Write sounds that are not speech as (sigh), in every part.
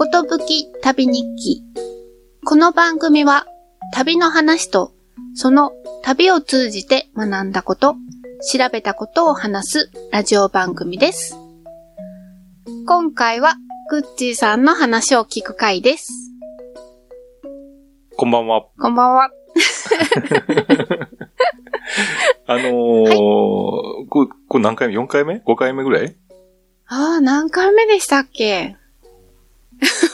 ことぶき旅日記。この番組は旅の話とその旅を通じて学んだこと、調べたことを話すラジオ番組です。今回はグッチーさんの話を聞く回です。こんばんは。こんばんは。(laughs) あのーこれ、これ何回目 ?4 回目 ?5 回目ぐらい？ああ、何回目でしたっけ？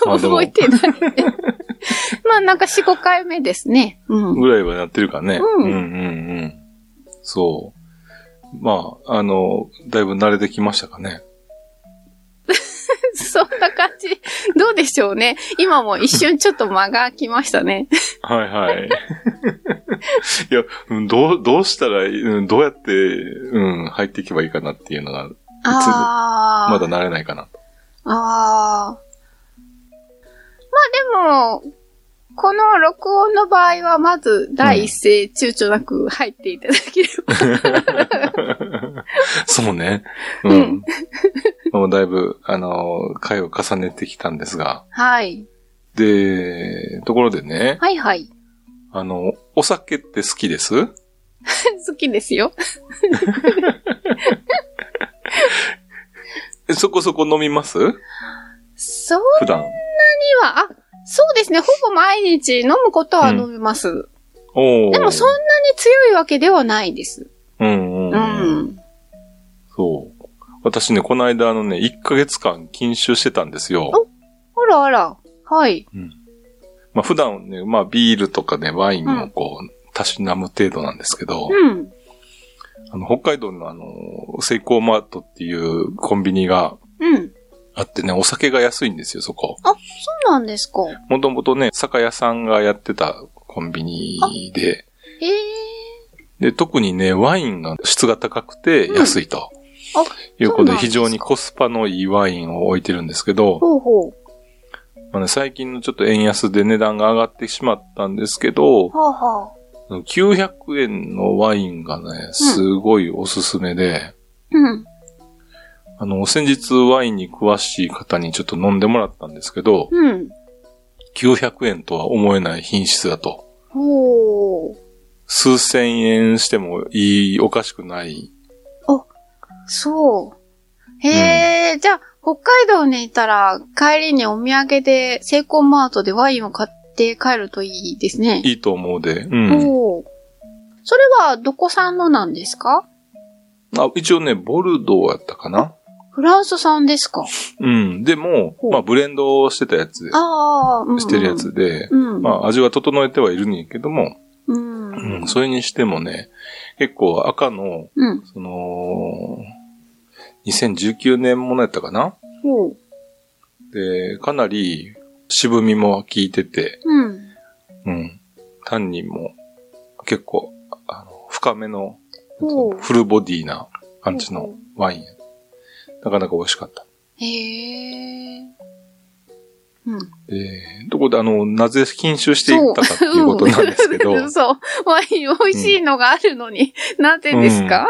覚えてない。(laughs) まあなんか4、5回目ですね。うん。ぐらいはやってるかね。うんうんうんうん。そう。まあ、あの、だいぶ慣れてきましたかね。(laughs) そんな感じ。どうでしょうね。今も一瞬ちょっと間が空きましたね。はいはい。(laughs) いや、うんどう、どうしたらどうやって、うん、入っていけばいいかなっていうのが。まだ慣れないかな。ああ。まあでも、この録音の場合はまず第一声躊躇なく入っていただければ。(laughs) そうね。ううんん。もうだいぶ、あの、回を重ねてきたんですが。はい。で、ところでね、はいはい。あの、お酒って好きです？(laughs) 好きですよ。(laughs) えそこそこ飲みます？そう普段。には、あ、そうですね。ほぼ毎日飲むことは飲みます。おーでもそんなに強いわけではないです。うんうん、ううん。ん。そう。私ね、この間あのね、1ヶ月間禁酒してたんですよ。あらあら。はい。まあ普段ね、まあビールとかね、ワインをこう、たしなむ程度なんですけど、うん。あの、北海道のあの、セイコーマートっていうコンビニがうん。あってね、お酒が安いんですよ、そこ。あ、そうなんですか。もともとね、酒屋さんがやってたコンビニで、ええで、特にね、ワインが質が高くて安いと。あ、いうことで非常にコスパのいいワインを置いてるんですけど、ほうほう。まあね、最近のちょっと円安で値段が上がってしまったんですけど、はあはあ。900円のワインがね、すごいおすすめで、うん。あの、先日ワインに詳しい方にちょっと飲んでもらったんですけど、うん。900円とは思えない品質だと。ほう。数千円してもいい、おかしくない。そう。へえ、じゃあ、北海道にいたら、帰りにお土産で、セイコーマートでワインを買って帰るといいですね。いいと思うで。うん。おーそれは、どこ産のなんですか？あ一応ね、ボルドーやったかなフランス産ですか？うん。でもまあ、ブレンドしてたやつ、ああ、うんうん。してるやつで、うん。まあ、味は整えてはいるんやけども、うん。うん、それにしてもね、結構赤の、うん。その、2019年ものやったかな？ほう。で、かなり渋みも効いてて、うん。うん。タンニンも結構、あの、深めの、フルボディな感じのワインや。なかなか美味しかった。へえ。うん。で、どこであの、なぜ禁酒していったかっていうことなんですけど、うんそう。ワイン美味しいのがあるのに、なぜですか？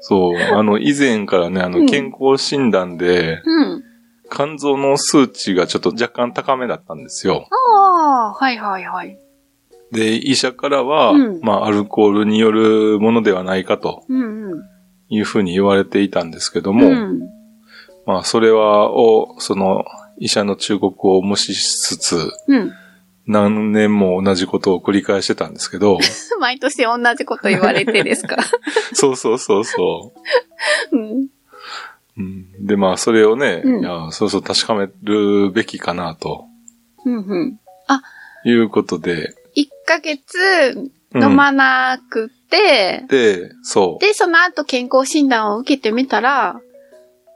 そう、あの、以前からね、あの、うん健康診断で、うん。肝臓の数値がちょっと若干高めだったんですよ。ああ、はいはいはい。で、医者からは、うんまあ、アルコールによるものではないかとうんうん。いうふうに言われていたんですけども、うん。まあ、それは、を、その、医者の忠告を無視しつつ、うん。何年も同じことを繰り返してたんですけど、(laughs) 毎年同じこと言われてですか？(laughs) そうそうそうそうん。う。うん、で、まあ、それをね、うんいや、そうそう確かめるべきかな、とうんうん。いうことで、1ヶ月うん飲まなくて、で、そう。で、その後健康診断を受けてみたら、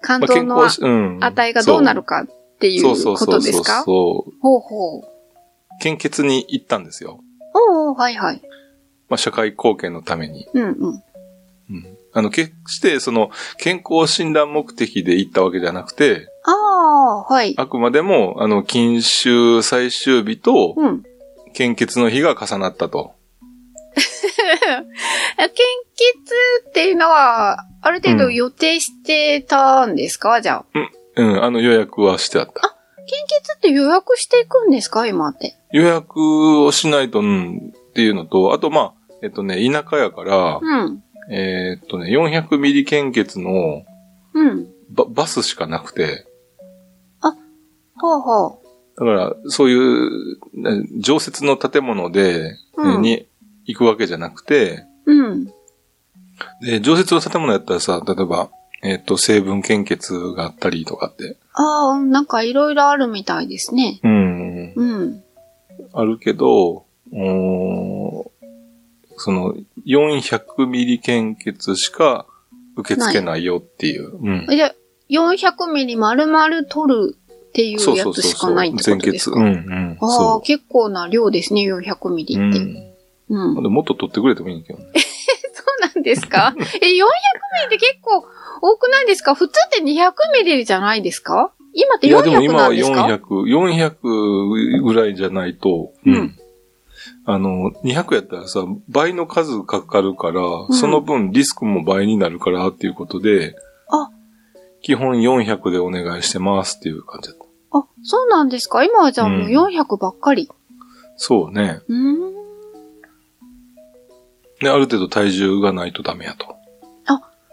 肝まあ臓の健康しうん値がどうなるかっていうそうそうことそうそうですか？そう。ほうほう。献血に行ったんですよ。おおはいはい。まあ、社会貢献のために。うんうん。うん。あの、決して、その、健康診断目的で行ったわけじゃなくて、ああ、はい。あくまでも、あの、禁酒最終日と、うん。献血の日が重なったと。(laughs) 献血っていうのは、ある程度予定してたんですか、じゃあ。うん、あの予約はしてあった。献血って予約していくんですか？今って。予約をしないと、うん、っていうのと、あとまあ、えっとね、田舎やから、うん。えーっとね、400ミリ献血のうん。ババスしかなくて、ほうほだから、そういう、ね常設の建物で、うんに行くわけじゃなくて、う。うん。で、常設の建物やったらさ、例えば、えーっと、成分献血があったりとかって、ああ、なんかいろいろあるみたいですね。うん、うん。あるけど、おーその、400ミリ献血しか受け付けないよっていう。うん。じゃあ、400ミリ丸々取るっていうやつしかないってことですか？全血。うん、うん。ああ、そ結構な量ですね、400ミう。リって。うん。うん。でもっと取ってくれてもいいんだけどね。そうなんですか？え、400ミリって結構多くないですか？普通って200ミリじゃないですか？今っていや、でも400今はなんですか？400、400ぐらいじゃないと、うんあの、200やったらさ、倍の数かかるから、んその分リスクも倍になるからっていうことで、あ基本400でお願いしてますっていう感じだった。あ、そうなんですか？今はじゃあもううん400ばっかり。そうね。うーん。で、ある程度体重がないとダメやと。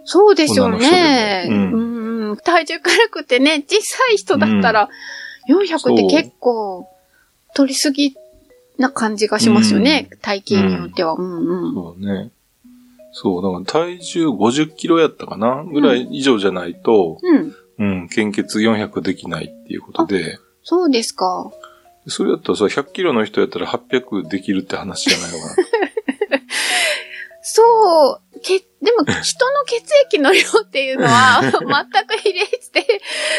そうでしょうね。うん、うん。体重軽くてね、小さい人だったら、400って結構取りすぎな感じがしますよね。体型によっては。うんうん。そうね。そう、だから体重50キロやったかなぐらい以上じゃないと、うん。うん、献血400できないっていうことで、そうですか。それやったらさ、100キロの人やったら800できるって話じゃないのかな。(laughs) そう、け、でも人の血液の量っていうのは (laughs) 全く比例して、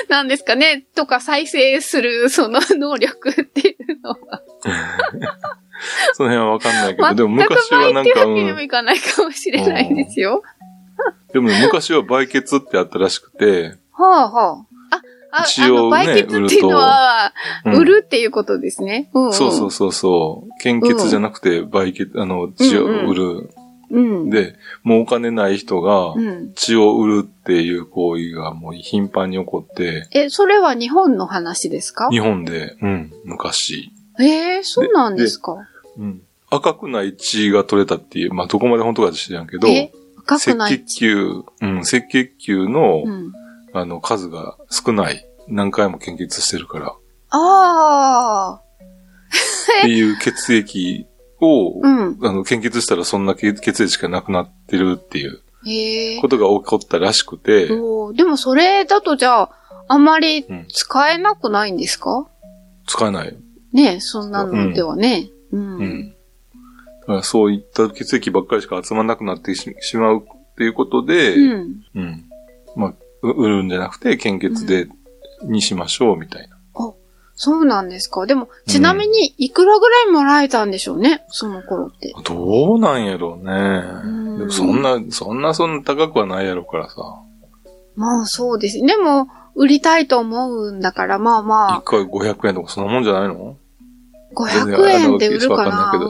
なんですかね、とか再生するその能力っていうのは。(laughs) その辺はわかんないけど、全くでも昔はなんか、倍ってわけうん、にもいかないかもしれないですよ。(laughs) でも昔は売血ってあったらしくて、はあはあ。あ、あ、一応ねあの、売血っていうのは、うん売るっていうことですね。うん、うん。そうそうそうそう、献血じゃなくて売血、あの、血を売る。うん。で、もうお金ない人がうん。血を売るっていう行為がもう頻繁に起こって、え、それは日本の話ですか？日本で、うん、昔、えー、そうなんですか？うん、赤くない血が取れたっていう、まあ、どこまで本当かは知らんけど、え、赤くない赤血球、うん、赤血球の、うん。あの、数が少ない。何回も献血してるから。ああ。っていう血液を、うん。あの、献血したらそんな血血液しかなくなってるっていうことが起こったらしくて、でもそれだとじゃあ、あんまりうん使えなくないんですか、使えない。ねえそんなのではね。うん。うん。だからそういった血液ばっかりしか集まらなくなってししまうっていうことで、うん。うん。まあ、う売るんじゃなくて献血で、にしましょうみたいな。そうなんですか？でも、ちなみに、いくらぐらいもらえたんでしょうね、その頃って。どうなんやろうね。そんな、そんなそんな高くはないやろからさ。まあそうです。でも、売りたいと思うんだから、まあま一回500円とかそんなもんじゃないの？あ、500円で売るかな？全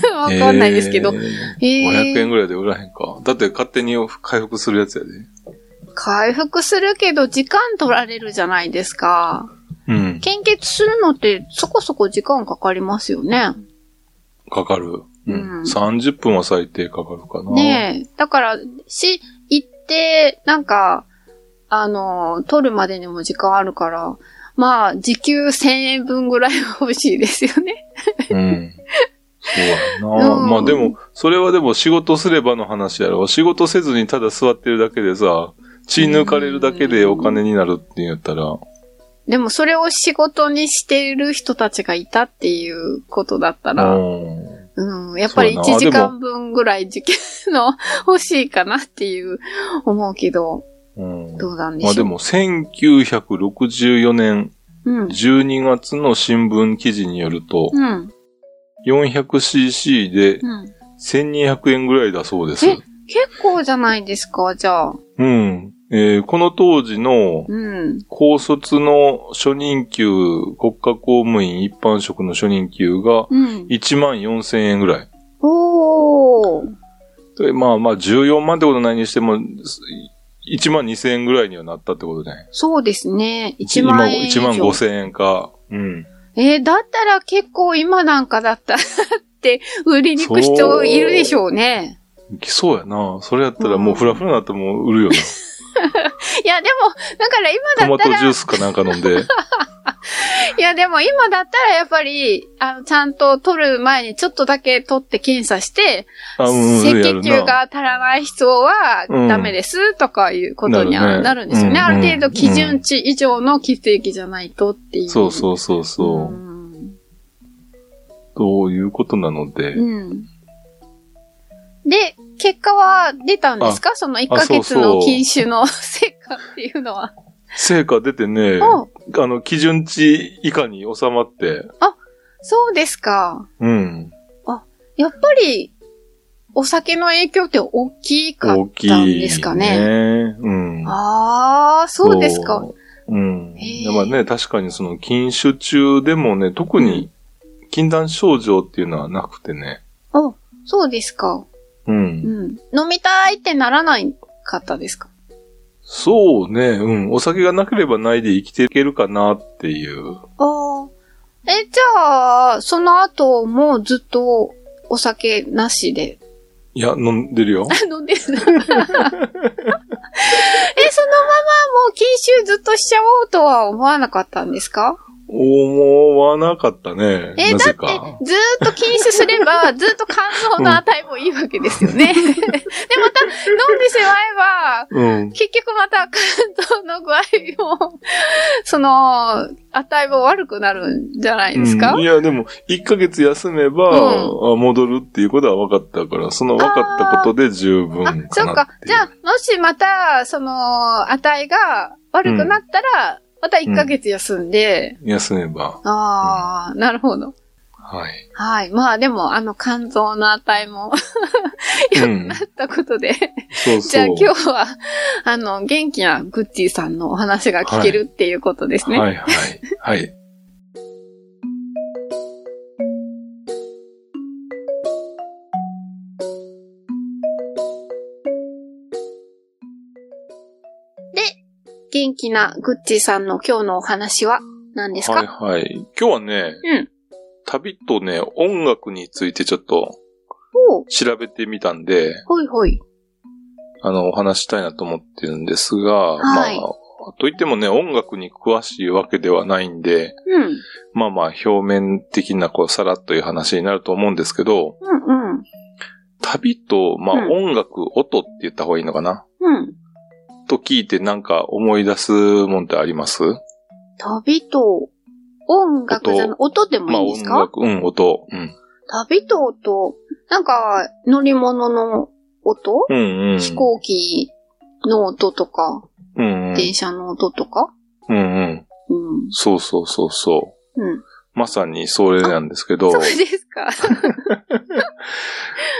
然あのうん (laughs) わかんないですけど。えーえー500円ぐらいで売らへんか。だって勝手に回復するやつやで。回復するけど、時間取られるじゃないですか。うん。献血するのって、そこそこ時間かかりますよね。かかる。うん。うん30分は最低かかるかな。ねえ。だから、し、行って、なんか、あの、取るまでにも時間あるから、まあ、時給1000円分ぐらいは欲しいですよね。うん。そうやな。うんまあでも、それはでも仕事すればの話やろ。仕事せずにただ座ってるだけでさ、血抜かれるだけでお金になるって言ったら、でも、それを仕事にしている人たちがいたっていうことだったら、うん。うん、やっぱりそうやな1時間分ぐらい時給の欲しいかなっていう思うけど、うん。どうなんでしょう。まあでも、1964年うん。12月の新聞記事によると、うん。400cc でうん。1200円ぐらいだそうです。え結構じゃないですか、じゃあ。うん。えーこの当時のうん。高卒の初任給、国家公務員一般職の初任給がうん。1万4000円ぐらい。おー。でまあまあ14万ってことないにしても、す1万2000円ぐらいにはなったってことじゃない？そうですね。1万円以上。今1万5000円か。うん。えーだったら結構今なんかだったらって売りに行く人いるでしょうね。来そうやな。それやったらもうフラフラになっても売るよな。いや、でも、だから今トマトだったら、ジュースかなんか飲んで。(laughs) いや、でも今だったらやっぱり、あの、ちゃんと取る前にちょっとだけ取って検査して、あ、うん、血球な。が足らない人はうんダメですとかいうことにはなるんですよね。うんある程度基準値以上の血液じゃないとっていう。そうそうそうそう。んということなので。うん。で、結果は出たんですか？その1ヶ月の禁酒の (laughs) 成果っていうのは。成果出てね、おあの、基準値以下に収まって、そうですか。うん。やっぱり、お酒の影響って大きか大ったんきい、ですかね？ね。うん。ああ、そうですか。そう。うん。へーまあね、確かにその禁酒中でもね、特に禁断症状っていうのはなくてね。お、そうですか。う。うんん。飲みたいってならないかったですか？そうね、うん。お酒がなければないで生きていけるかなっていう。ああ。え、じゃあ、その後もずっとお酒なしで？いや、飲んでるよ。(laughs) 飲んでる (laughs) え、そのままもう禁酒ずっとしちゃおうとは思わなかったんですか？思わなかったね。え、なだってずーっと禁酒すれば、(laughs) ずっと肝臓の値もいいわけですよね。で、また、飲んでしまえば、うん。結局また肝臓の具合も、その、値も悪くなるんじゃないですか、うんいや、でも、1ヶ月休めば、あ戻るっていうことは分かったから、その分かったことで十分かなっていあ、そうか。じゃあ、もしまた、その、値が悪くなったら、また1ヶ月休んで、休めば。ああ、なるほど。はい。はい。まあでも、あの肝臓の値も良くなったことで、そうじゃあそう。今日は、あの、元気なグッチーさんのお話が聞けるっていうことですね。はいはい。はい。元気なグッチーさんの今日のお話は何ですか、はいはい。今日はね、うん。旅とね、音楽についてちょっと調べてみたんで、ほいほい。あの、お話したいなと思ってるんですが、はいまあ、といってもね、音楽に詳しいわけではないんで、うん。まあまあ、表面的な、こう、さらっという話になると思うんですけど、うんうん。旅と、まあ、うん音楽、音って言った方がいいのかな？うん。と聞いてなんか思い出すもんってあります？旅と音楽じゃな音でもまあ、いいんですか、音楽、うん、音。うん。旅と音、なんか乗り物の音、うんうん。飛行機の音とか、うんうん。電車の音とか？うんうん。うん。そうそうそうそう。うん。まさにそれなんですけどそう、ですか。(laughs)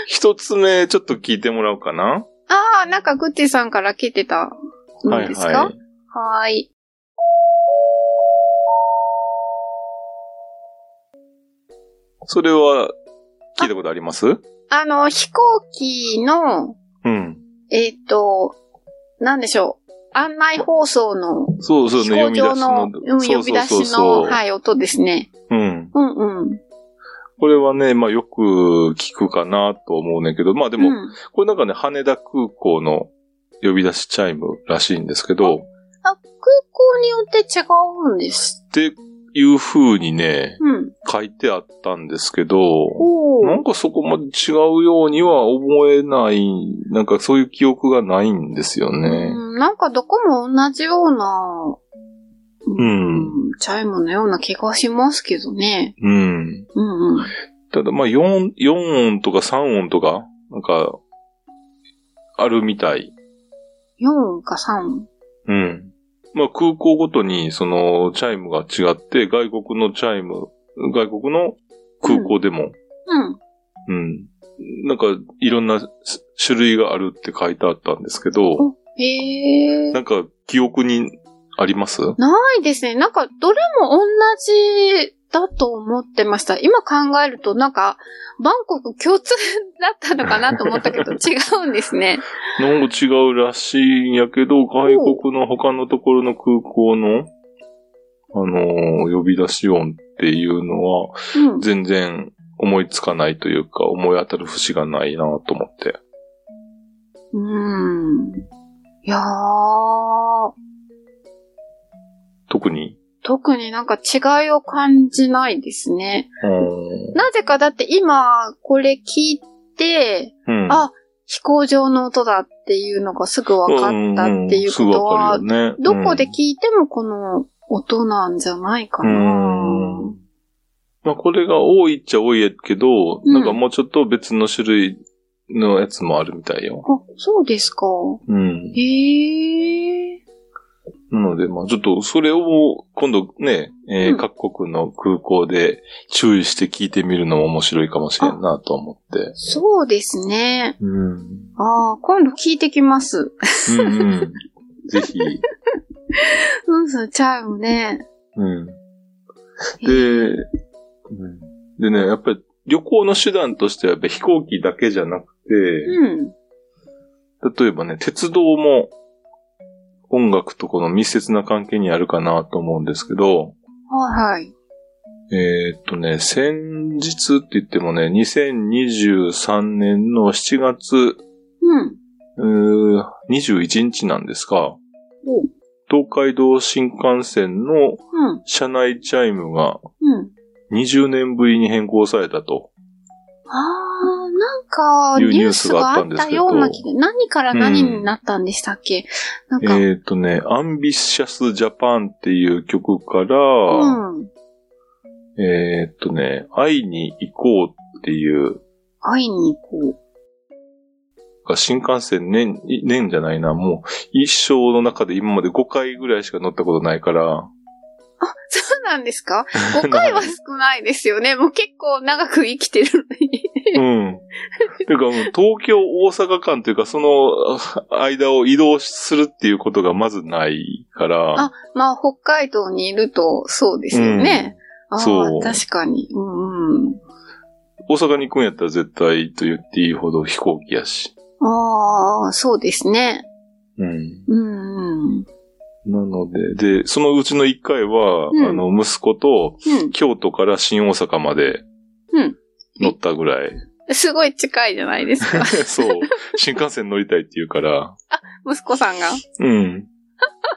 一つ目ちょっと聞いてもらおうかなああ、なんかグッチさんから聞いてたのはいですか？はい。はーい。それは聞いたことあります？あの、飛行機の、うん。えっ、と、なんでしょう。案内放送のそうそうね、飛行場の。の、うん呼び出しの。はい、音ですね。うん。うんうん。これはね、まあよく聞くかなと思うねんけど、まあでも、うんこれなんかね、羽田空港の呼び出しチャイムらしいんですけど、あ、空港によって違うんです。っていう風にね、うん。書いてあったんですけど、おーなんかそこまで違うようには思えない、なんかそういう記憶がないんですよね。うん、なんかどこも同じような、うんチャイムのような気がしますけどね。うん。うんうん。ただまあ4、4音とか3音とか、なんか、あるみたい。4音か3音？うん。まあ空港ごとにそのチャイムが違って、外国のチャイム、外国の空港でも、うん。うん。なんかいろんな種類があるって書いてあったんですけど、へえ。なんか記憶にあります？ないですね。なんか、どれも同じだと思ってました。今考えるとなんか、バンコク共通だったのかなと思ったけど、(laughs) 違うんですね。なんか違うらしいんやけど、外国の他のところの空港の、あのー呼び出し音っていうのは、うん。全然思いつかないというか、思い当たる節がないなと思って。うん。いやー、特に？特になんか違いを感じないですね。うんなぜかだって今、これ聞いて、うん。あ、飛行場の音だっていうのがすぐ分かったっていうことはか、るよね。どこで聞いてもこの音なんじゃないかうな。ん。まあ、これが多いっちゃ多いやけど、うんなんかもうちょっと別の種類のやつもあるみたいよ。あ、そうですか。うん。へえ。なので、まあちょっとそれを今度ね、えーうん各国の空港で注意して聞いてみるのも面白いかもしれんなと思って。そうですね。うん。ああ、今度聞いてきます。うんうん。ぜひ。うん、そう、チャイムね。うん。へで、うんでね、やっぱり旅行の手段としてはやっぱ飛行機だけじゃなくて、うん。例えばね、鉄道も音楽とこの密接な関係にあるかなと思うんですけど、はいはい。えーっとね、先日って言ってもね、2023年の7月、うん。うー21日なんですが、お東海道新幹線のうん。車内チャイムがうん。20年ぶりに変更されたと。ああ、なんか、ニュースがあったような気が、何から何になったんでしたっけ、なんか、えーっとね、アンビシャスジャパンっていう曲から、うん。えーっとね、会いに行こうっていう、会いに行こ新幹線年、年じゃないな、もう一生の中で今まで5回ぐらいしか乗ったことないから、う。あ、そうなんですか ?5 回は少ないですよね。もう結構長く生きてるのに。うん。ていうか東京大阪間というかそのあ間を移動するっていうことがまずないから、あ、まあ、北海道にいるとそうですよね。ああ、そう確かに。うんうん。大阪に行くんやったら絶対と言っていいほど飛行機やし。ああ、そうですね。うん。うんうん。なので、で、そのうちの1回は、うんあの、息子とうん。京都から新大阪までうん。乗ったぐらい。すごい近いじゃないですか。(laughs) そう。新幹線乗りたいって言うから、(laughs) 息子さんが？うん。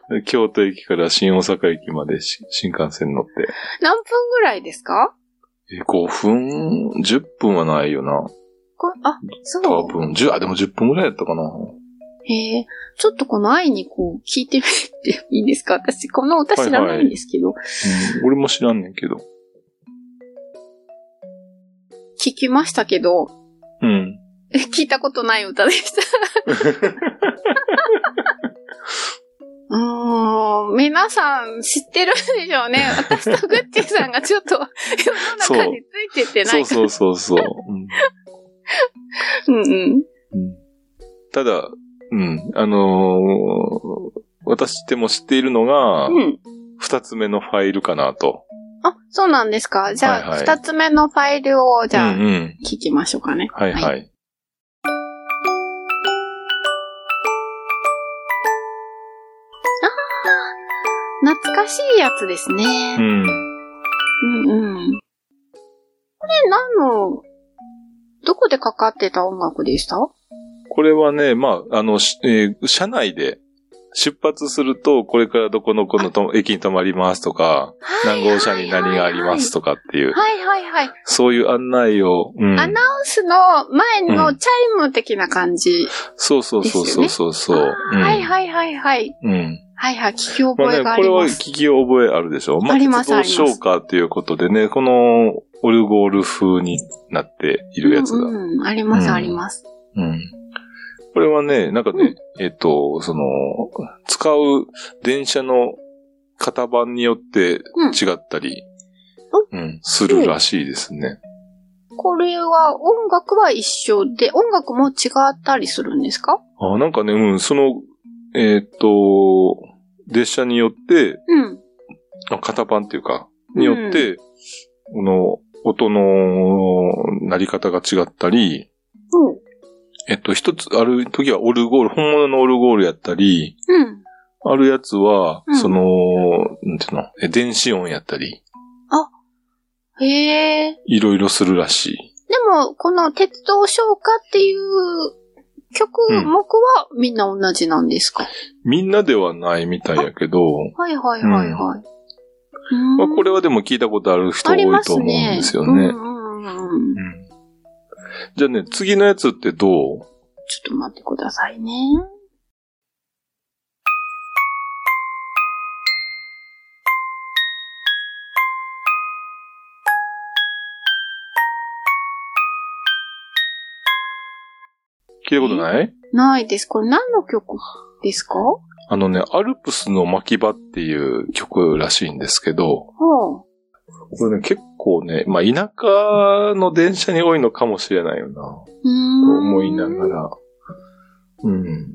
で京都駅から新大阪駅までし新幹線乗って。何分ぐらいですか？え、5分 ?10 分はないよな。こあ、そう。多分。10、あ、でも10分ぐらいやったかな。へえ、ちょっとこの愛にこう聞いてみていいですか？私、この歌知らないんですけど、うん、俺も知らんねんけど。聞きましたけど、うん。え聞いたことない歌でした。(laughs) うーん、皆さん知ってるんでしょうね。私とグッチーさんがちょっと世の中についてってなそういから。そうそうそう。うんうんうん。うんただ、うん、あのー私でも知っているのが、うん。二つ目のファイルかなと。あ、そうなんですか。じゃあ、はいはい二、つ目のファイルを、じゃあ、うんうん。聞きましょうかね。はいはい。懐かしいやつですね。うん。うんうん。これ何の、どこでかかってた音楽でした？これはね、まあ、あの、しえー車内で出発すると、これからどこのこのと駅に止まりますとか、何号車に何がありますとかっていう、はいはいはい。そういう案内を、うん。アナウンスの前のチャイム的な感じ。そうそうそうそうそうそう。うんはいはいはいはい。うん。はいはい、聞き覚まあね、えがあこれはります。聞き覚えあるでしょまあります鉄道消化っていうことでね、このオルゴール風になっているやつが。うん。うんうん、ありますあります。これはね、なんかね、えっと、その、使う電車の型番によってうん違ったり、うん、するらしいですね。これは音楽は一緒で、音楽も違ったりするんですか？あなんかね、うん、その、えっと、列車によって、うん。あ型番っていうか、によって、この音の鳴り方が違ったり、うん。えっと、一つ、ある時はオルゴール、本物のオルゴールやったり、うん。あるやつは、うんその、なんていうの、え電子音やったり、へえ。いろいろするらしい。でも、この鉄道唱歌っていう曲目はみんな同じなんですか、みんなではないみたいやけど、はいはいはいはい。うーんまあ、これはでも聞いたことある人多いと思うんですよね。うんうんうん。うんじゃあね、次のやつってどう？ちょっと待ってくださいね。聞いたことない？ないです。これ何の曲ですか？あのね、アルプスの巻き場っていう曲らしいんですけど、はこれね、結構ね、まあ田舎の電車に多いのかもしれないよな、と。思いながら。うん。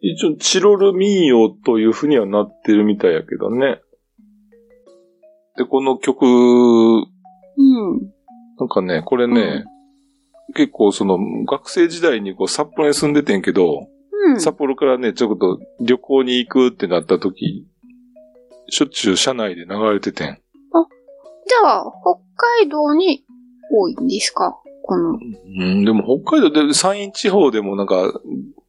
一応、チロルミーヨというふうにはなってるみたいやけどね。で、この曲、うん。なんかね、これね、結構その、学生時代にこう札幌に住んでてんけど、うん。札幌からね、ちょっと旅行に行くってなった時、しょっちゅう車内で流れててん。じゃあ、北海道に多いんですか？この。うん、でも北海道で山陰地方でもなんか、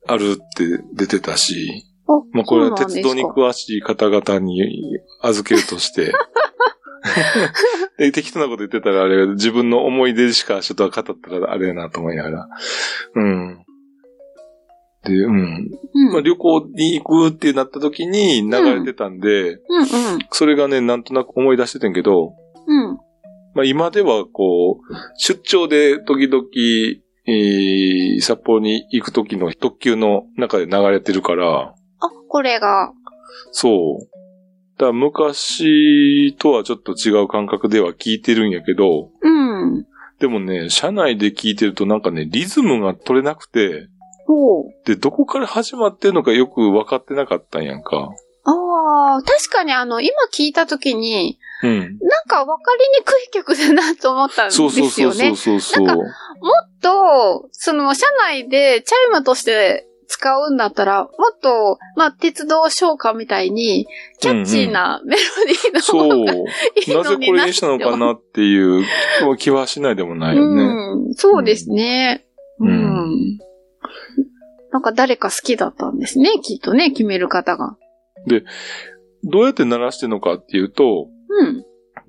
あるって出てたし、あ、まあこれは鉄道に詳しい方々に預けるとして、で適当なこと言ってたらあれ、自分の思い出しかちょっと語ったらあれやなと思いながら。うん。で、うん。うん。まあ旅行に行くってなった時に流れてたんで、うんそれがね、なんとなく思い出しててんけど、うん。うん。まあ今ではこう、出張で時々、えー札幌に行く時の特急の中で流れてるから、あ、これが。そう。だ昔とはちょっと違う感覚では聞いてるんやけど、うん。でもね、車内で聞いてるとなんかね、リズムが取れなくて、ほう。で、どこから始まってんのかよく分かってなかったんやんか。ああ、確かにあの、今聞いたときに、うん。なんか分かりにくい曲だなと思ったんですよね。そうそうそうそうそう。なんと、その、車内でチャイムとして使うんだったら、もっと、まあ、鉄道唱歌みたいに、キャッチーなメロディーの。方がいいなぜのになこれにしたのかなっていう気はしないでもないよね。うん、そうですね。う。うんんなんか誰か好きだったんですね、きっとね、決める方が。どうやって鳴らしてるのかっていうと、うん。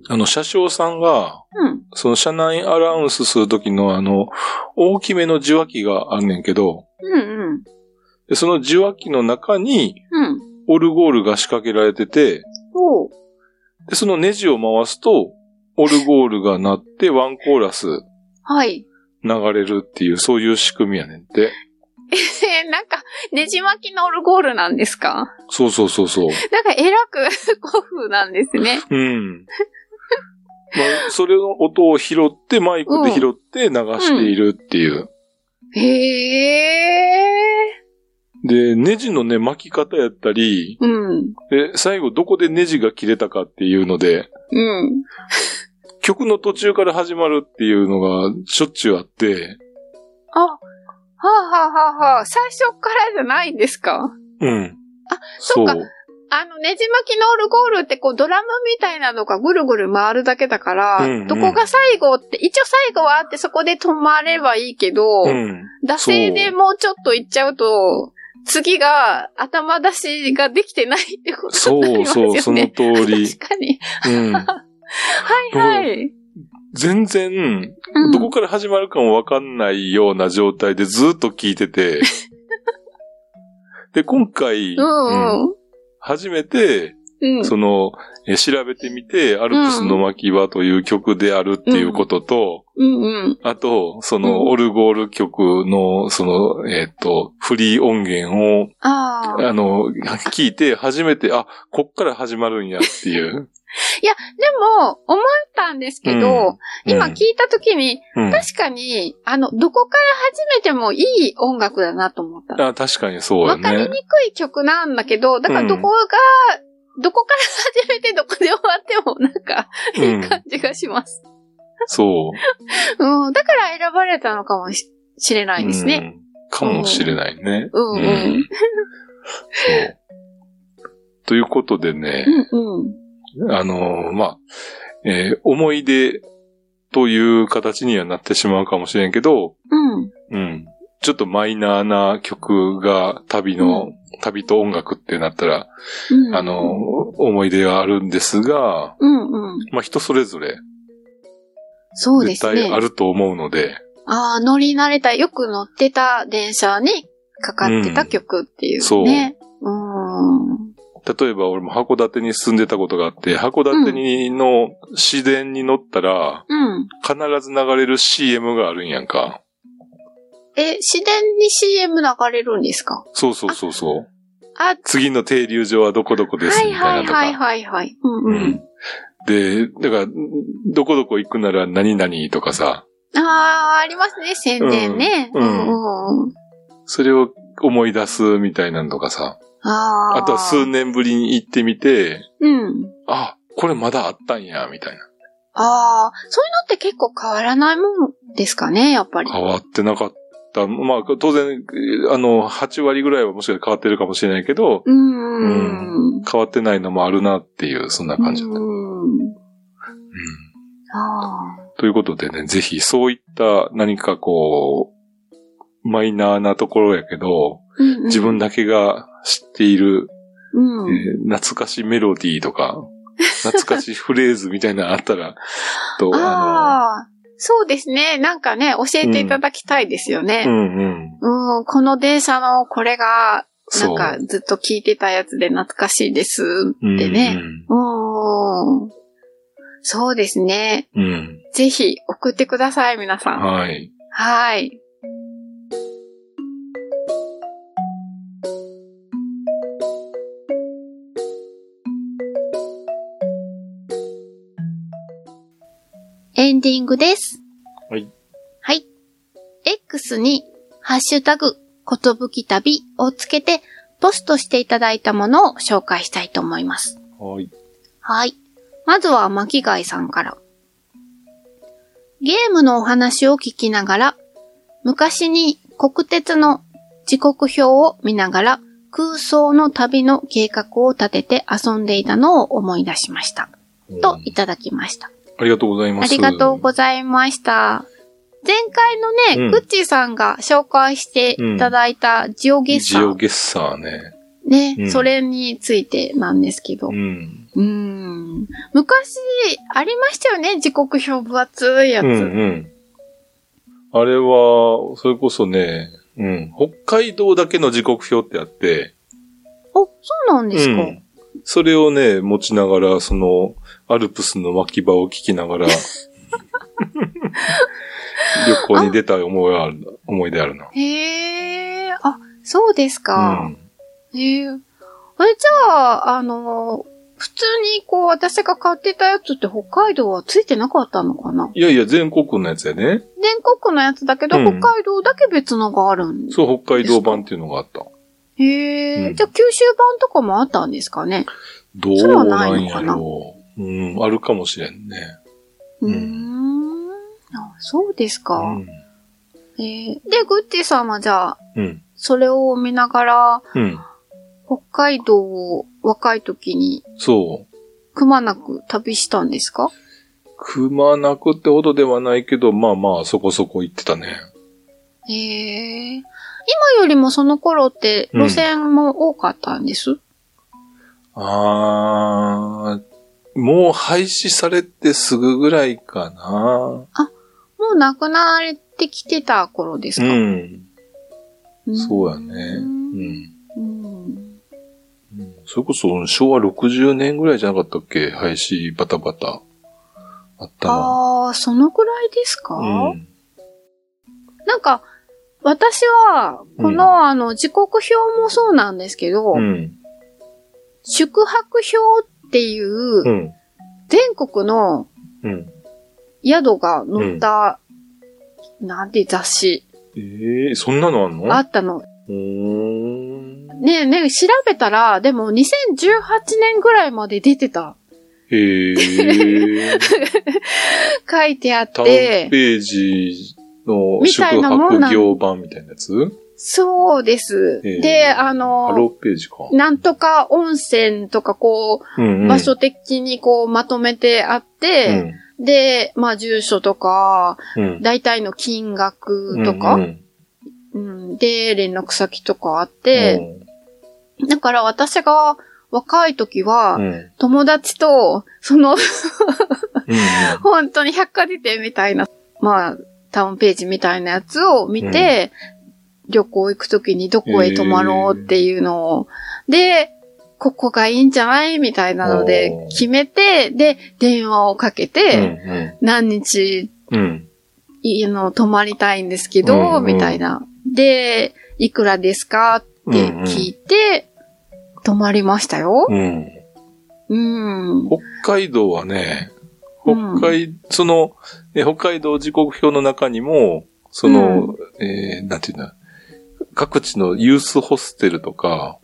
あの、車掌さんが、うん。その車内アナウンスするときのあの、大きめの受話器があんねんけど、うんうん。でその受話器の中にうん。オルゴールが仕掛けられてて。で、そのネジを回すと、オルゴールが鳴ってワンコーラスはい。流れるっていう、そういう仕組みやねんって。え、(laughs) なんか、ねじ巻きのオルゴールなんですか？そうそうそうそう。なんか、えらく (laughs) 古風なんですね。うん。まあ、それの音を拾って、マイクで拾って流しているっていう。へえ。で、ネジのね、巻き方やったり、うん。で、最後どこでネジが切れたかっていうので、うん。曲の途中から始まるっていうのがしょっちゅうあって、あ、はあ、はあはあはあ、最初からじゃないんですか？うん。あそそううかあの、ねじ巻きのオルゴールってこうドラムみたいなのがぐるぐる回るだけだから、うんうんどこが最後って、一応最後はあってそこで止まればいいけど、うん。惰性でもうちょっと行っちゃうと、次が頭出しができてないってことそになりますよね。うそう、その通り。(laughs) 確かに。うん。(laughs) はいはい。全然、うんどこから始まるかもわかんないような状態でずっと聞いてて、で、今回、うんうん。初めて、うん。その、え調べてみて、アルプスの巻き場という曲であるっていうことと、うんうん。あと、その、うんオルゴール曲の、その、えっ、と、フリー音源を。あの、聞いて、初めて、あ、こっから始まるんやっていう。でも、思ったんですけど、今聞いたときに、うん、確かに、あの、どこから始めてもいい音楽だなと思った。あ確かにそうよわかりにね。くい曲なんだけど、だからどこがどこから始めてどこで終わってもなんか、いい感じがします。そう。うん、だから選ばれたのかもししれないですね。うんかもしれないね。うんうんそう。ということでね、うんうん。あのーまあ、えー思い出という形にはなってしまうかもしれんけど、うん。うん。ちょっとマイナーな曲が旅の、旅と音楽ってなったら、うん。あのー、思い出があるんですが、うんうん。まあ人それぞれそうです絶対あね。ると思うので、ああ、乗り慣れた、よく乗ってた電車にかかってた曲っていうね。そううん。例えば俺も函館に住んでたことがあって、函館にの市電に乗ったら、うん。必ず流れる CM があるんやんか。え、自然に CM 流れるんですか？そうそうそうそう。あ、次の停留所はどこどこですはいみたいなとか。はいはいはいはい。うんう。うんん。で、だから、どこどこ行くなら何々とかさ、ああ、ありますね、宣伝ね。ううんんうんうん。それを思い出すみたいなのとかさ、あとは数年ぶりに行ってみて、うん。あ、これまだあったんや、みたいな。ああ、そういうのって結構変わらないもんですかね、やっぱり。変わってなかった。まあ、当然、あの、8割ぐらいはもしかしたら変わってるかもしれないけど、うーん。変わってないのもあるなっていう、そんな感じだった。うーん。うんああ。ということでね、ぜひそういった何かこう、マイナーなところやけど、うんうん自分だけが知っている、うん。えー懐かしメロディーとか、(laughs) 懐かしフレーズみたいなのあったら、と、あああ。そうですね。なんかね、教えていただきたいですよの、うね。んうん。うん、この電車のこれが、な。んかずっと聞いてたやつで懐かしいですってね。うんうん。そうですね。うん。うん。ぜひ送ってください、皆さん。はい。はい。エンディングです。はい。はい。X に、ハッシュタグ、ことぶき旅をつけて、ポストしていただいたものを紹介したいと思います。はい。はい。まずは巻貝さんから。ゲームのお話を聞きながら、昔に国鉄の時刻表を見ながら空想の旅の計画を立てて遊んでいたのを思い出しました。といただきました。ありがとうございます。ありがとうございました。前回のね、うんグッチーさんが紹介していただいたジオゲッサー。ジオゲッサーね。ね、うんそれについてなんですけど。うん。うーん昔、ありましたよね、時刻表分厚いやつ。うんうん。あれは、それこそね、うん。北海道だけの時刻表ってあって、お、そうなんですか、うんそれをね、持ちながら、その、アルプスの巻き場を聞きながら、(laughs) 旅行に出た思いはある、思い出あるな。へえ、あ、そうですうか。ん。へえ。あれ、じゃあ、あの、普通にこう、私が買ってたやつって北海道はついてなかったのかな？いやいや、全国のやつやね。全国のやつだけど、うん北海道だけ別のがあるんそう、北海道版っていうのがあった。へえ、うんじゃあ九州版とかもあったんですかね？どうなんやのかなろう。うん、あるかもしれんね。うーうんん。あ、そうですか。うん。えーで、グッチーさんはじゃあ、うん。それを見ながら、うん。北海道を若い時にそう。くまなく旅したんですか？くまなくってほどではないけど、まあまあ、そこそこ行ってたね。へえ。今よりもその頃って路線も多かったんです、あー、もう廃止されてすぐぐらいかな。もう亡くなられてきてた頃ですか、うん。んそうやね。うん。うん。うんそれこそ昭和60年ぐらいじゃなかったっけ？廃止バタバタ。あったの。ああ、そのくらいですか、うん。なんか、私は、この、あの、時刻表もそうなんですけど、うん。宿泊表っていう、うん。全国のうん。宿が載った、なんて雑誌ええそんなのあんの？あったの。ねえねえ、調べたら、でも2018年ぐらいまで出てた。へえ。(laughs) 書いてあっタウンて、ページの宿泊業版みたいなやつ？そうです。へえで、あの、ーページか。なんとか温泉とかこう、うんうん場所的にこうまとめてあって、で、まあ住所とか、うん。うん。大体の金額とか、うんうんで、連絡先とかあっうんて、だから私が若い時は、うんうん友達と、その、うん (laughs) 本当に百科事典みたいな、まあ、タウンページみたいなやつを見て、旅行行くときにどこへ泊まろうっていうのを、で、ここがいいんじゃないみたいなので決めて、で、電話をかけうんて、何日、うん。うんいいの、泊まりたいんですけど、うんうん。みたいな。で、いくらですか？って聞いて、泊まりましたよ。うんうん。北海道はね、うん。北海、その、え北海道時刻表の中にも、その、えーなんていうんだ、各地のユースホステルとか、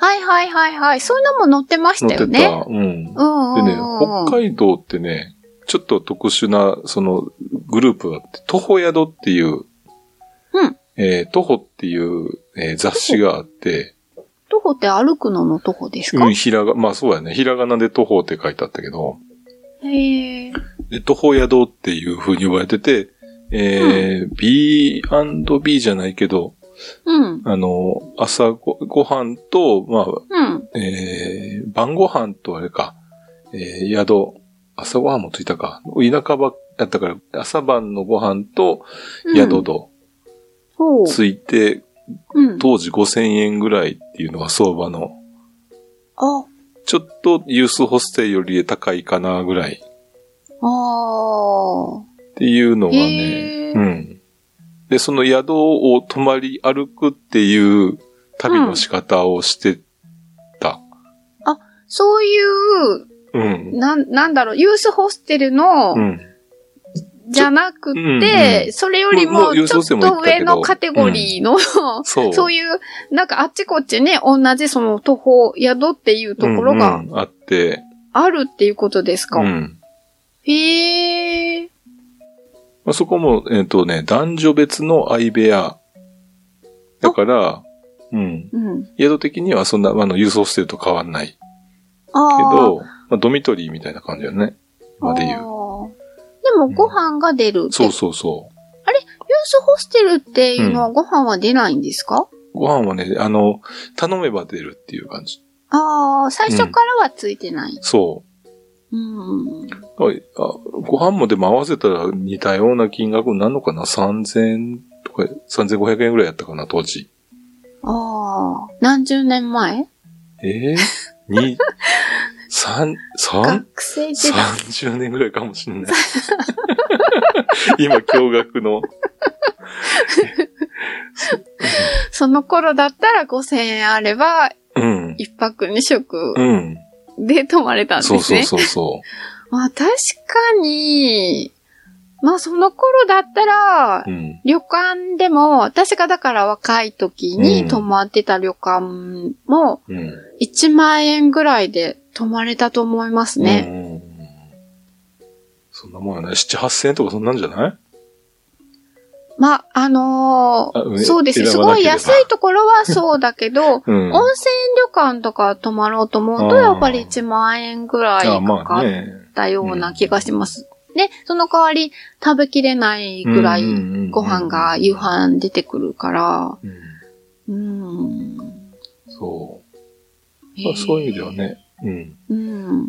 はいはいはいはい。そういうのも載ってまし載ってた。たよね。うん。うんうんでね、うん。北海道ってね、ちょっと特殊な、その、グループがあって、徒歩宿っていう、うんえー徒歩っていう、えー雑誌があって、徒歩って歩くのの徒歩ですか、うん、ひらが、まあそうやね、ひらがなで徒歩って書いてあったけど、へえ。で、徒歩宿っていう風に呼ばれてて、えー B&B じゃないけど、うん。あの、朝ごご飯と、まあ、うん。えー晩ご飯とあれか、えー宿、朝ご飯もついたか。田舎ばやったから、朝晩のご飯と宿と。ついて、うん。当時5000円ぐらいっていうのが相場の、あ、ちょっとユースホステルより高いかなぐらいああ。っていうのがへね、ーうん。で、その宿を泊まり歩くっていう旅の仕方をしてた。そういう、うん。なん、なんだろう、ユースホステルの、うん。じゃなくうんて、うんそれよりもちょっと上のカテゴリーの、そう。(laughs) そういう、なんかあっちこっちね、同じその徒歩宿っていうところがうんうんあって、あるっていうことですか、うん。へえ。まあ、そこも、えっ、とね、男女別の相部屋。だから、うん。うん。宿的にはそんな、あの、ユースホステルと変わんない。けああ。ど、まあ、ドミトリーみたいな感じだよね。今で言う。あーでもご飯が出る。そうでそうそユースホステルっていうのはご飯は出ないんですか、う。ご飯はね、あの、頼めば出るっていう感じ。ああ、最初からはついてない。そう。うん。はいあご飯もでも合わせたら似たような金額になるのかな ?3000 とか、3500円ぐらいやったかな、当時。ああ、何十年前？えぇ、に、(laughs) 三、三、学生時代。30年ぐらいかもしれない。(laughs) 今、驚愕の。(laughs) その頃だったら5000円あれば、うん。一泊二食うん。で泊まれたんですね。そうそうそうそまあ確かに、まあその頃だったらう。う、ん。旅館でも、私がだから若い時に泊まってた旅館も、うん。1万円ぐらいで泊まれたと思いますね。うんうんうん。そんなもんやね。七八千円とかそんなんじゃない？まあ、あのーそうですね。すごい安いところはそうだけど、(laughs) うん。温泉旅館とか泊まろうと思うと、やっぱり1万円ぐらいあかかっ。たような気がします。で、その代わり食べきれないぐらいご飯が夕飯出てくるから、うん。うん。そう。まあ、そういう意味ではね。うん。うん。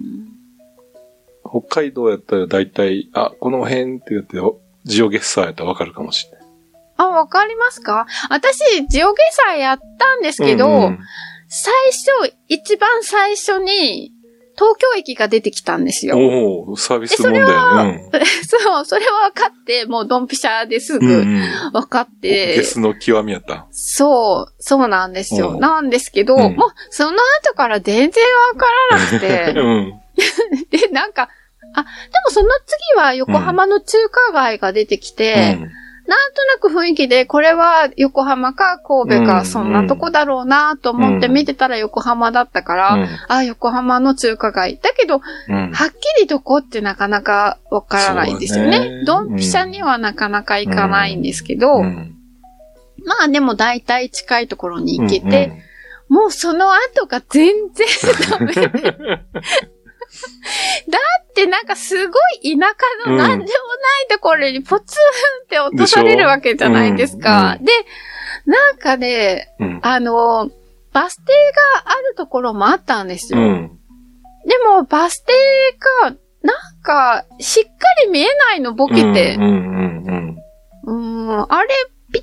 北海道やったら大体、あ、この辺って言って、ジオゲッサーやったらわかるかもしれない。あ、わかりますか？私、ジオゲサやったんですけど、うんうん最初、一番最初に、東京駅が出てきたんですよ。おおサービス問題。(laughs) そう、それは分かって、もうドンピシャですうん。うぐんうん。分かって、ゲスの極みやった。そう、そうなんですよ。うんなんですけど、うんもう、その後から全然分からなくて、(laughs) うん。で、なんか、あ、でもその次は横浜の中華街が出てきて、なんとなく雰囲気で、これは横浜か神戸うんかそんなとこだろうなと思って見てたら横浜だったから、うんあ、横浜の中華街。だけど、うん。はっきりどこってなかなかわからないんですよね。ドンピシャにはなかなか行かないんですけど、うんまあでも大体近いところに行けうんて、もうその後が全然ダメで。(laughs) (laughs) だってなんかすごい田舎のうんなんでもないところにポツンって落とされるわけじゃないですか。ででなんかね、うん。あの、バス停があるところもあったんですよ。うん。でもバス停がなんかしっかり見えないのボケてう。んうんうんうん、あれ、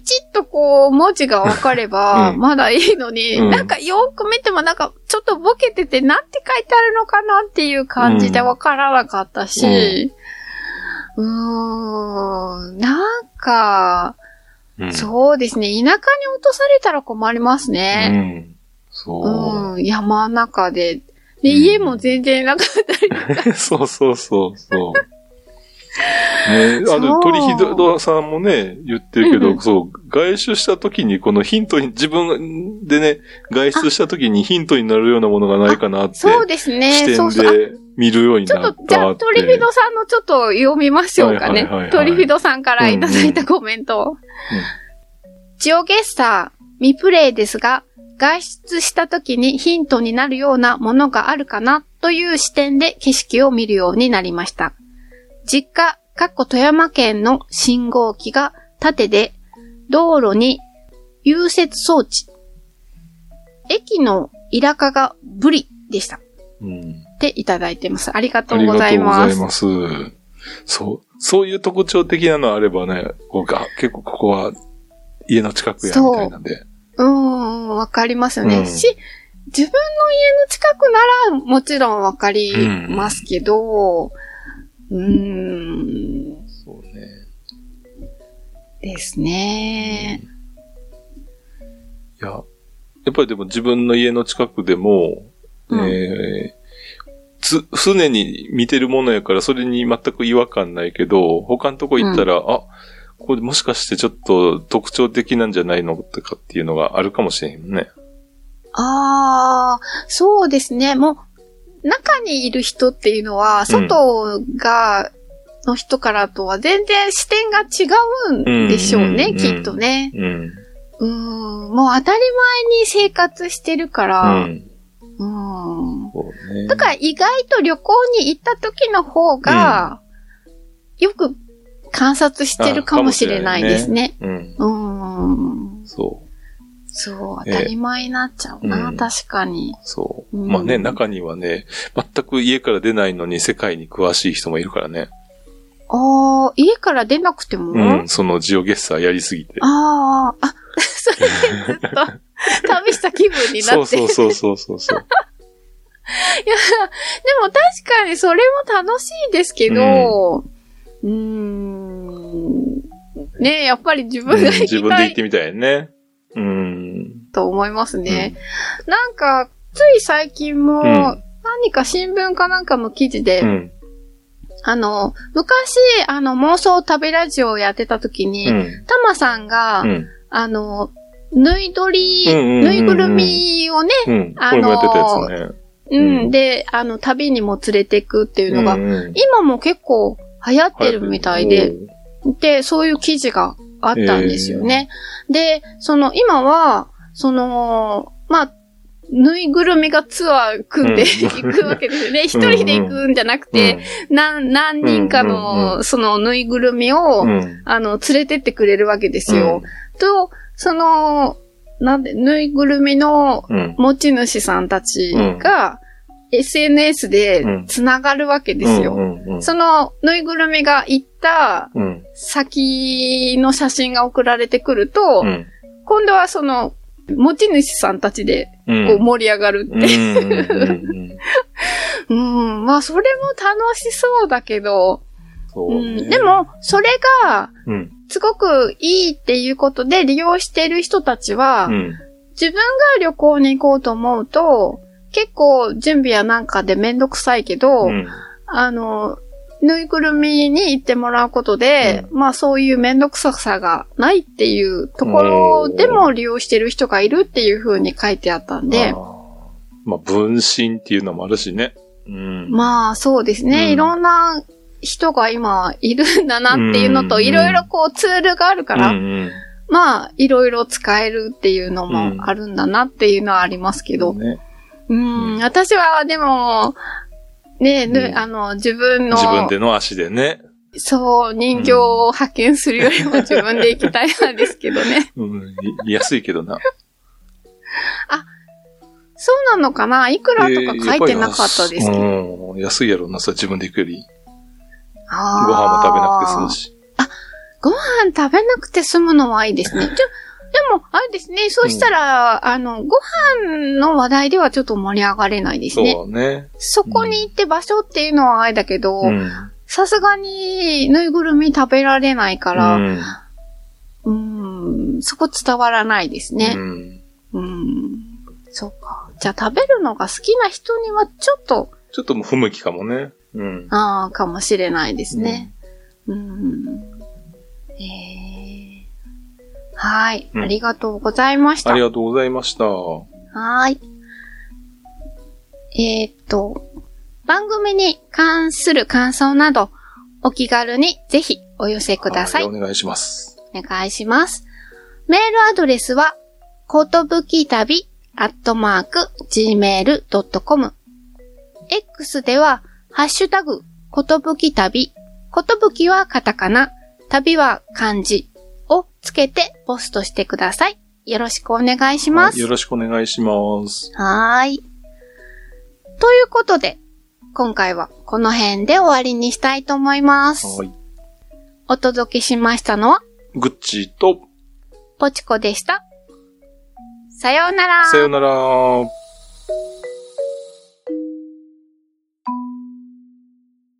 ピチッとこう、文字がわかれば、うんまだいいのに、うんなんかよく見てもなんか、ちょっとボケてて、なんて書いてあるのかなっていう感じでわからなかったし、うーん、なんか、うん。そうですね、田舎に落とされたら困りますうね。ん。そう。うん、山の中で。で、うん家も全然なかったり。(laughs) そうそうそうそう。ねあの、鳥ひどさんもね、言ってるけど、うんうんそう、外出した時に、このヒントに、自分でね、外出した時にヒントになるようなものがないかなって、そうですね、視点で見るようにちょっと、なったって。じゃあ、トリフィドさんのちょっと読みましょうかねはいはいはいはい。トリフィドさんからいただいたコメントを。ジオゲッサー、未プレイですが、外出した時にヒントになるようなものがあるかなという視点で景色を見るようになりました。実家、かっこ富山県の信号機が縦で、道路に融雪装置。駅のイラカがブリでした。うん。っていただいてます。ありがとありうございがとうござます。います。そう、そういう特徴的なのあればね、こうか結構ここは家の近くや、みたいなんで。うーん、わかりますよね。うんし、自分の家の近くならもちろんわかりますけど、うーん、そうね。ですね。いや、やっぱりでも自分の家の近くでも、うんえーつ、常に見てるものやからそれに全く違和感ないけど、他のとこ行ったら、あ、これもしかしてちょっと特徴的なんじゃないのとかっていうのがあるかもしれへんね。ああ、そうですね。もう、中にいる人っていうのは、外が、の人からとは全然視点が違うんでしょうね、うんきっとね。うん。うーん、もう当たり前に生活してるかうら、ん。うんそうね。だから意外と旅行に行った時の方が、よく観察してるかもしれないですね。うん。うん。そそう、ええ当たり前になっちゃうな、うん確かに。う。そう。うんまあね、中にはね、全く家から出ないのに世界に詳しい人もいるからね。ああ、家から出なくても、うん。そのジオゲッサーやりすぎて。ああ、あ、(laughs) それでずっと旅した気分になって。そうそうそうそうそう。(laughs) でも確かにそれも楽しいですけど、うーん、ねやっぱり自分がうん行きたい自分で行ってみたいね。うん。と思いますね。なんか、つい最近も、ん何か新聞かなんかの記事で、うん。あの、昔、あの、妄想旅ラジオをやってた時に、うん。タマさんが、うん。あの、ぬいどり、うんうんうんうんぬいぐるみをね、あのね。うん、うんで、あの、旅にも連れてくっていうのが、うんうん今も結構流行ってるみたいで、で、そういう記事があったんですよね。で、その、今は、その、まあ、ぬいぐるみがツアー組んでうん行くわけですよね。(laughs) 一人で行くんじゃなくて、何、何人かの、そのぬいぐるみを、あの、連れてってくれるわけですよ。と、その、なんで、ぬいぐるみのうん。持ち主さんたちが、SNS で繋がるわけですよ。そのぬいぐるみが行ったうん。先の写真が送られてくると、うん。今度はその持ち主さんたちでうん。こう盛り上がるって。うんまあそれも楽しそうだけど、そううねん、で、もそれがうん。すごくいいっていうことで利用してる人たちは、うん。自分が旅行に行こうと思うと、結構準備やなんかでめんどくさいけど、うん。あの、ぬいぐるみに行ってもらうことで、まあそういうめんどくささがないっていうところでも利用してる人がいるっていう風に書いてあったんで。あ、ー。まあ、分身っていうのもあるしね。うん。まあそうですね、うん。いろんな人が今いるんだなっていうのと、うん。いろいろこうツールがあるから、うんうん。まあいろいろ使えるっていうのもあるんだなっていうのはありますけど、ね、うん、うん。私はでも、ね、ぬうんあの、自分の、自分での足でね。そう、人形を派遣するよりも自分で行きたいなんですけどね。(laughs) うん、い安いけどな。そうなのかな？いくらとか書いてなかったですけど。うん、安いやろな、それ自分で行くより。あーご飯も食べなくて済むし。ご飯食べなくて済むのはいいですね。じゃ、でも、あれですね、そうしたら、あの、ご飯の話題ではちょっと盛り上がれないですね。そうね。そこに行って場所っていうのはあれだけどう、ん。さすがにぬいぐるみ食べられないかうら、ん。うん、そこ伝わらないですね。うんうん。そうか。じゃあ食べるのが好きな人にはちょっと、ちょっと不向きかもね。うん。ああ、かもしれないですね。うん。えー、はい、うんありがとうございました。ありがとうございました。はーい。えーっと、番組に関する感想など、お気軽にぜひお寄せください。はお願いします。お願いします。メールアドレスは、ことぶき旅アットマーク gmail.com。X では、ハッシュタグ、ことぶき旅、ことぶきはカタカナ、旅は漢字をつけてポストしてください。よろしくお願いします。はいよろしくお願いします。はーい。ということで、今回はこの辺で終わりにしたいと思います。はい。お届けしましたのは、グッチーと、ポチコでした。さようなら。さよなら。